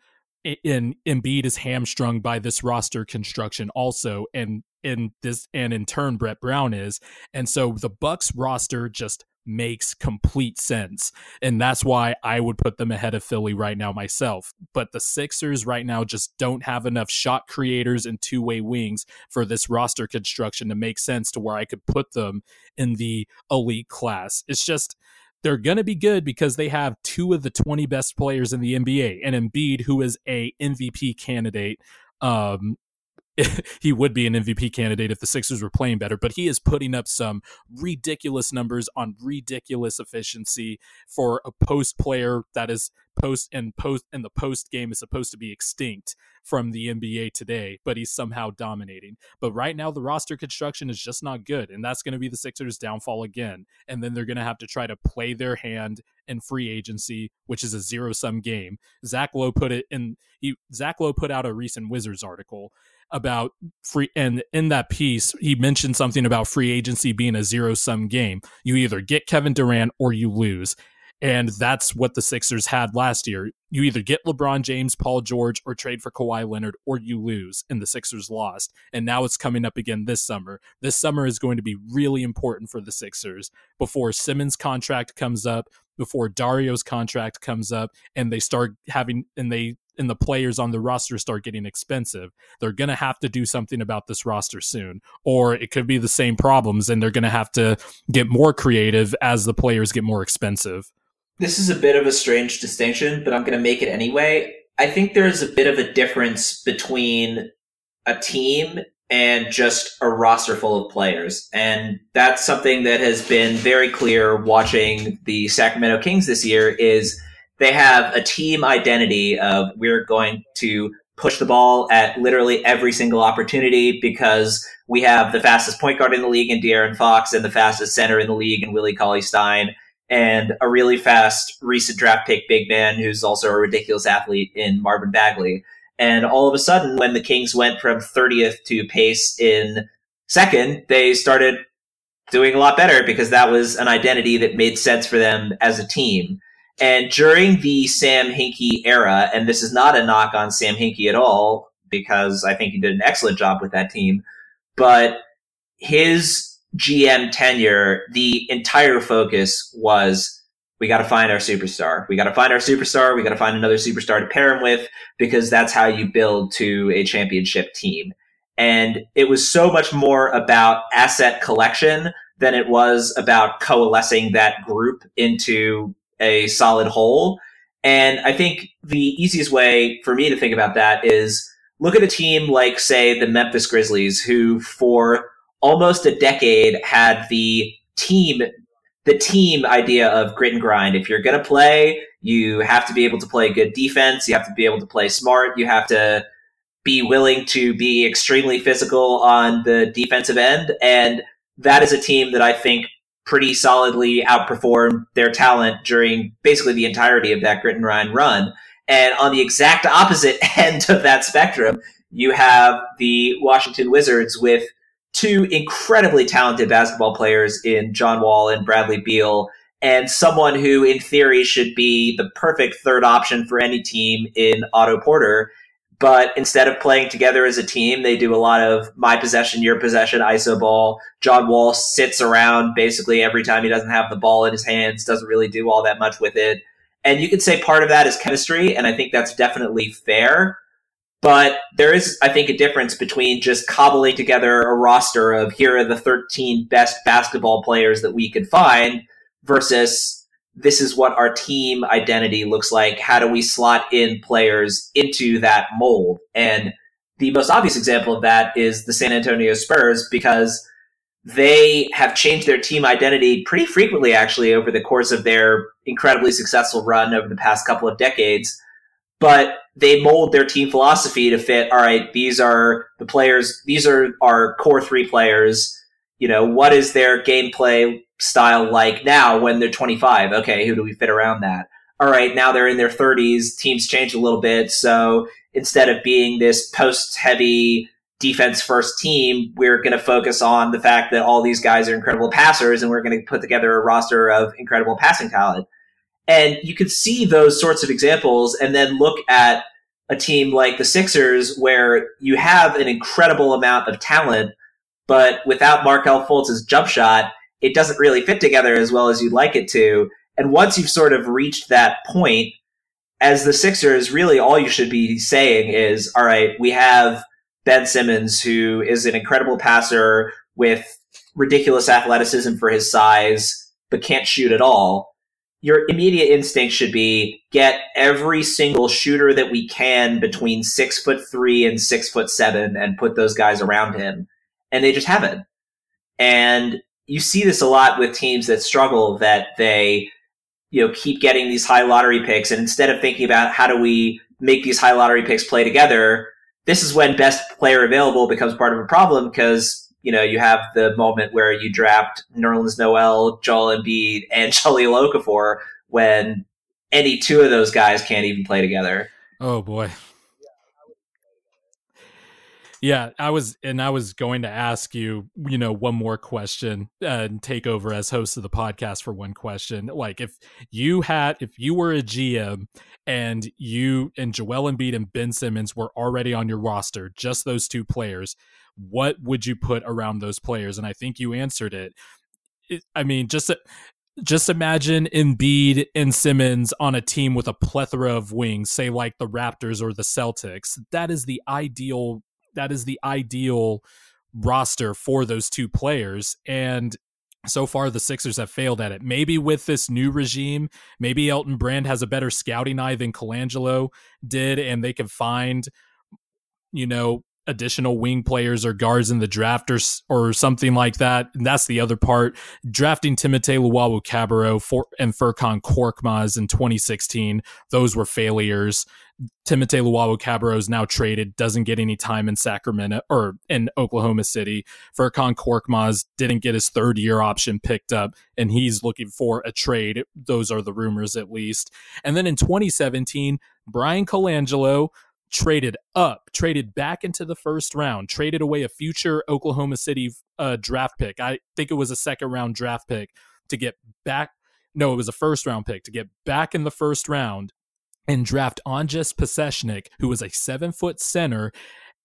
and Embiid is hamstrung by this roster construction also, and in this, and in turn, Brett Brown is, and so the Bucks roster just makes complete sense. And that's why I would put them ahead of Philly right now myself. But the Sixers right now just don't have enough shot creators and two way wings for this roster construction to make sense to where I could put them in the elite class. It's just. They're going to be good because they have two of the 20 best players in the NBA and Embiid, who is a MVP candidate um, *laughs* he would be an MVP candidate if the Sixers were playing better, but he is putting up some ridiculous numbers on ridiculous efficiency for a post player that is post and post and the post game is supposed to be extinct from the NBA today, but he's somehow dominating. But right now the roster construction is just not good, and that's going to be the Sixers' downfall again. And then they're going to have to try to play their hand in free agency, which is a zero sum game. Zach Lowe put it in. He Zach Lowe put out a recent Wizards article about free and in that piece he mentioned something about free agency being a zero sum game you either get kevin durant or you lose and that's what the Sixers had last year. You either get LeBron James, Paul George, or trade for Kawhi Leonard, or you lose, and the Sixers lost. And now it's coming up again this summer. This summer is going to be really important for the Sixers before Simmons' contract comes up, before Dario's contract comes up, and they start having, and they and the players on the roster start getting expensive. They're going to have to do something about this roster soon, or it could be the same problems and they're going to have to get more creative as the players get more expensive. This is a bit of a strange distinction, but I'm going to make it anyway. I think there's a bit of a difference between a team and just a roster full of players. And that's something that has been very clear watching the Sacramento Kings this year is they have a team identity of we're going to push the ball at literally every single opportunity because we have the fastest point guard in the league in De'Aaron Fox and the fastest center in the league in Willie Cauley Stein and a really fast recent draft pick big man who's also a ridiculous athlete in Marvin Bagley. And all of a sudden, when the Kings went from 30th to pace in second, they started doing a lot better because that was an identity that made sense for them as a team. And during the Sam Hinkie era, and this is not a knock on Sam Hinkie at all, because I think he did an excellent job with that team, but his GM tenure, the entire focus was we got to find our superstar. We got to find our superstar. We got to find another superstar to pair him with because that's how you build to a championship team. And it was so much more about asset collection than it was about coalescing that group into a solid whole. And I think the easiest way for me to think about that is look at a team like, say, the Memphis Grizzlies, who for almost a decade had the team the team idea of grit and grind. If you're going to play, you have to be able to play good defense. You have to be able to play smart. You have to be willing to be extremely physical on the defensive end. And that is a team that I think pretty solidly outperformed their talent during basically the entirety of that grit and grind run. And on the exact opposite *laughs* end of that spectrum, you have the Washington Wizards with two incredibly talented basketball players in John Wall and Bradley Beal, and someone who, in theory, should be the perfect third option for any team in Otto Porter. But instead of playing together as a team, they do a lot of my possession, your possession, ISO ball. John Wall sits around basically every time he doesn't have the ball in his hands, doesn't really do all that much with it. And you could say part of that is chemistry, and I think that's definitely fair. But there is, I think, a difference between just cobbling together a roster of here are the 13 best basketball players that we could find versus this is what our team identity looks like. How do we slot in players into that mold? And the most obvious example of that is the San Antonio Spurs because they have changed their team identity pretty frequently, actually, over the course of their incredibly successful run over the past couple of decades but they mold their team philosophy to fit all right these are the players these are our core three players you know what is their gameplay style like now when they're 25 okay who do we fit around that? All right now they're in their 30s teams change a little bit so instead of being this post heavy defense first team we're going to focus on the fact that all these guys are incredible passers and we're going to put together a roster of incredible passing talent. And you could see those sorts of examples and then look at a team like the Sixers where you have an incredible amount of talent, but without Markelle Fultz's jump shot, it doesn't really fit together as well as you'd like it to. And once you've sort of reached that point, as the Sixers, really all you should be saying is, all right, we have Ben Simmons, who is an incredible passer with ridiculous athleticism for his size, but can't shoot at all your immediate instinct should be get every single shooter that we can between six foot three and six foot seven and put those guys around him. And they just haven't. And you see this a lot with teams that struggle that they, you know, keep getting these high lottery picks. And instead of thinking about how do we make these high lottery picks play together, this is when best player available becomes part of a problem because you know, you have the moment where you draft Nerlens Noel, Joel Embiid, *laughs* and Jahlil Okafor when any two of those guys can't even play together. Oh boy. Yeah, I was, and I was going to ask you, you know, one more question uh, and take over as host of the podcast for one question. Like, if you had, if you were a GM and you and Joel Embiid and Ben Simmons were already on your roster, just those two players, what would you put around those players? And I think you answered it. it I mean, just just imagine Embiid and Simmons on a team with a plethora of wings, say like the Raptors or the Celtics. That is the ideal. That is the ideal roster for those two players. And so far the Sixers have failed at it. Maybe with this new regime, maybe Elton Brand has a better scouting eye than Colangelo did, and they can find, you know, additional wing players or guards in the draft or, or something like that. And that's the other part. Drafting Timothé Luwawu-Cabarrot for, and Furkan Korkmaz in 2016, those were failures. Timothé Luwawu-Cabarrot is now traded, doesn't get any time in Sacramento or in Oklahoma City. Furkan Korkmaz didn't get his third year option picked up, and he's looking for a trade. Those are the rumors, at least. And then in 2017, Bryan Colangelo traded up, traded back into the first round, traded away a future Oklahoma City uh, draft pick. I think it was a second round draft pick to get back. No, it was a first round pick to get back in the first round and draft Anžas Pasečnik, who was a seven foot center.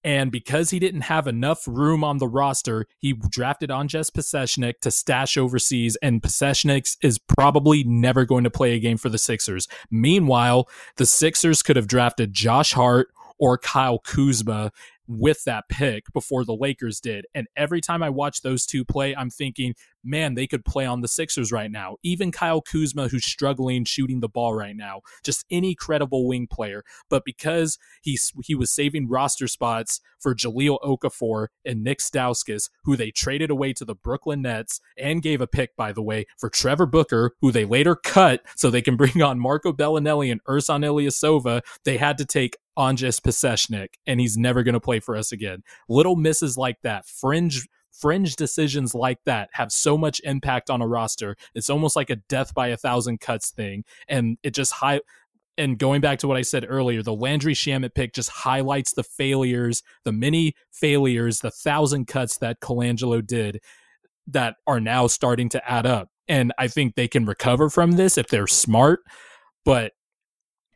And because he didn't have enough room on the roster, he drafted Anžas Pasečnik to stash overseas, and Pasečnik is probably never going to play a game for the Sixers. Meanwhile, the Sixers could have drafted Josh Hart or Kyle Kuzma with that pick before the Lakers did. And every time I watch those two play, I'm thinking, man, they could play on the Sixers right now. Even Kyle Kuzma, who's struggling shooting the ball right now, just any credible wing player. But because he's he was saving roster spots for Jahlil Okafor and Nick Stauskas, who they traded away to the Brooklyn Nets and gave a pick, by the way, for Trevor Booker, who they later cut so they can bring on Marco Belinelli and Ersan Ilyasova, they had to take Anžas Pasečnik, and he's never going to play for us again. Little misses like that, fringe fringe decisions like that have so much impact on a roster. It's almost like a death by a thousand cuts thing, and it just high and going back to what I said earlier, the Landry Shamet pick just highlights the failures, the many failures, the thousand cuts that Colangelo did that are now starting to add up. And I think they can recover from this if they're smart, but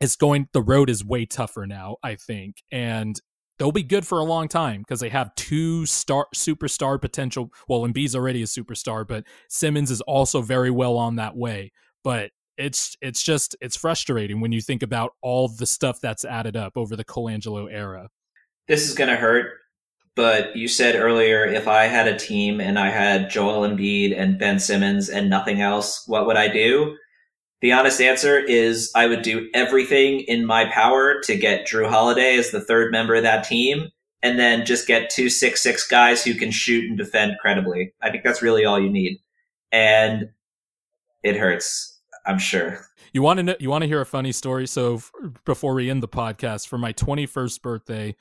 it's going the road is way tougher now, I think. And they'll be good for a long time because they have two star superstar potential. Well, Embiid's already a superstar, but Simmons is also very well on that way. But it's it's just it's frustrating when you think about all the stuff that's added up over the Colangelo era. This is gonna hurt, but you said earlier if I had a team and I had Joel Embiid and Ben Simmons and nothing else, what would I do? The honest answer is I would do everything in my power to get Jrue Holiday as the third member of that team, and then just get two six six guys who can shoot and defend credibly. I think that's really all you need, and it hurts. I'm sure. You want to know, you want to hear a funny story? So f- before we end the podcast, for my 21st birthday,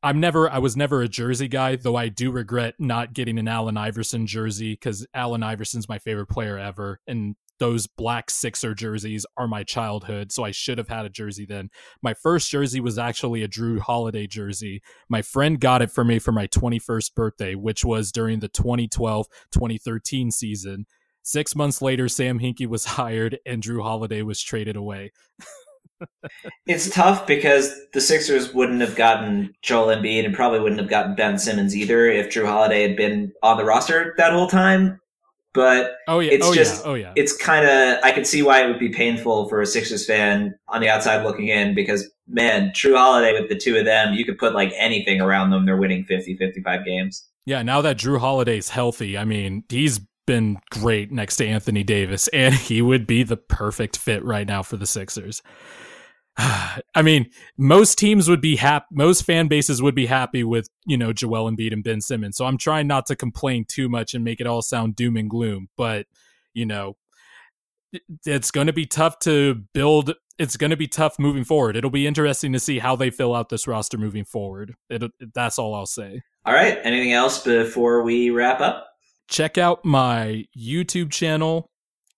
I'm never I was never a jersey guy, though I do regret not getting an Allen Iverson jersey because Allen Iverson's my favorite player ever, and those black Sixer jerseys are my childhood, so I should have had a jersey then. My first jersey was actually a Jrue Holiday jersey. My friend got it for me for my 21st birthday, which was during the 2012 2013 season. Six months later, Sam Hinkie was *laughs* hired and Jrue Holiday was traded away. it's tough because the Sixers wouldn't have gotten Joel Embiid and probably wouldn't have gotten Ben Simmons either if Jrue Holiday had been on the roster that whole time. But oh yeah, it's oh, just yeah. oh yeah, it's kind of I can see why it would be painful for a Sixers fan on the outside looking in because man, Jrue Holiday with the two of them, you could put like anything around them, they're winning 50, 55 games. Yeah, now that Jrue Holiday's healthy, I mean, he's been great next to Anthony Davis, and *laughs* he would be the perfect fit right now for the Sixers. *sighs* I mean, most teams would be happy, most fan bases would be happy with, you know, Joel Embiid and Ben Simmons. So I'm trying not to complain too much and make it all sound doom and gloom, but, you know, it's going to be tough to build. It's going to be tough moving forward. It'll be interesting to see how they fill out this roster moving forward. It, that's all I'll say. All right. Anything else before we wrap up? check out my YouTube channel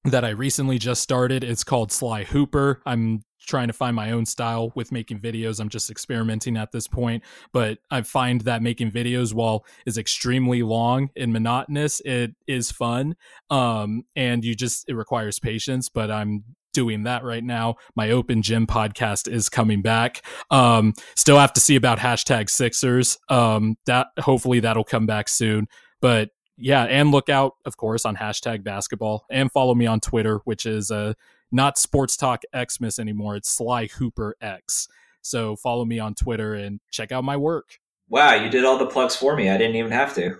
that I recently just started. It's called Sly Hooper. I'm trying to find my own style with making videos. I'm just experimenting at this point, but I find that making videos while is extremely long and monotonous, it is fun. Um, and you just it requires patience, but I'm doing that right now. My open gym podcast is coming back. Um, still have to see about hashtag Sixers. Um, that hopefully that'll come back soon. But yeah, and look out, of course, on hashtag basketball and follow me on Twitter, which is uh, not Sports Talk Xmas anymore. It's Sly Hooper X. So follow me on Twitter and check out my work. Wow, you did all the plugs for me. I didn't even have to.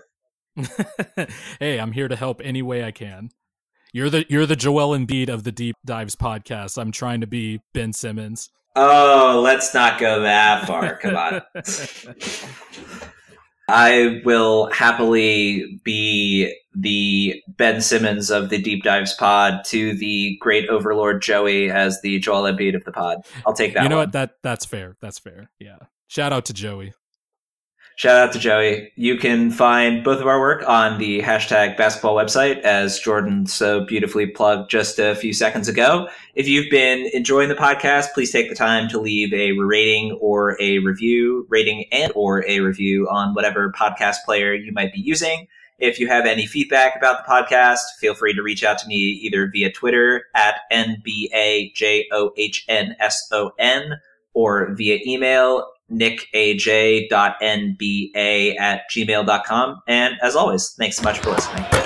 *laughs* hey, I'm here to help any way I can. You're the you're the Joel Embiid of the Deep Dives podcast. I'm trying to be Ben Simmons. Oh, let's not go that far. Come on. *laughs* I will happily be the Ben Simmons of the Deep Dives pod to the great overlord Joey as the Joel Embiid of the pod. I'll take that. You know one. what? That that's fair. That's fair. Yeah. Shout out to Joey. Shout out to Joey. You can find both of our work on the hashtag basketball website, as Jordan so beautifully plugged just a few seconds ago. If you've been enjoying the podcast, please take the time to leave a rating or a review, rating and or a review on whatever podcast player you might be using. If you have any feedback about the podcast, feel free to reach out to me either via Twitter at NBAJOHNSON or via email nickaj.nba at gmail.com. And as always, thanks so much for listening.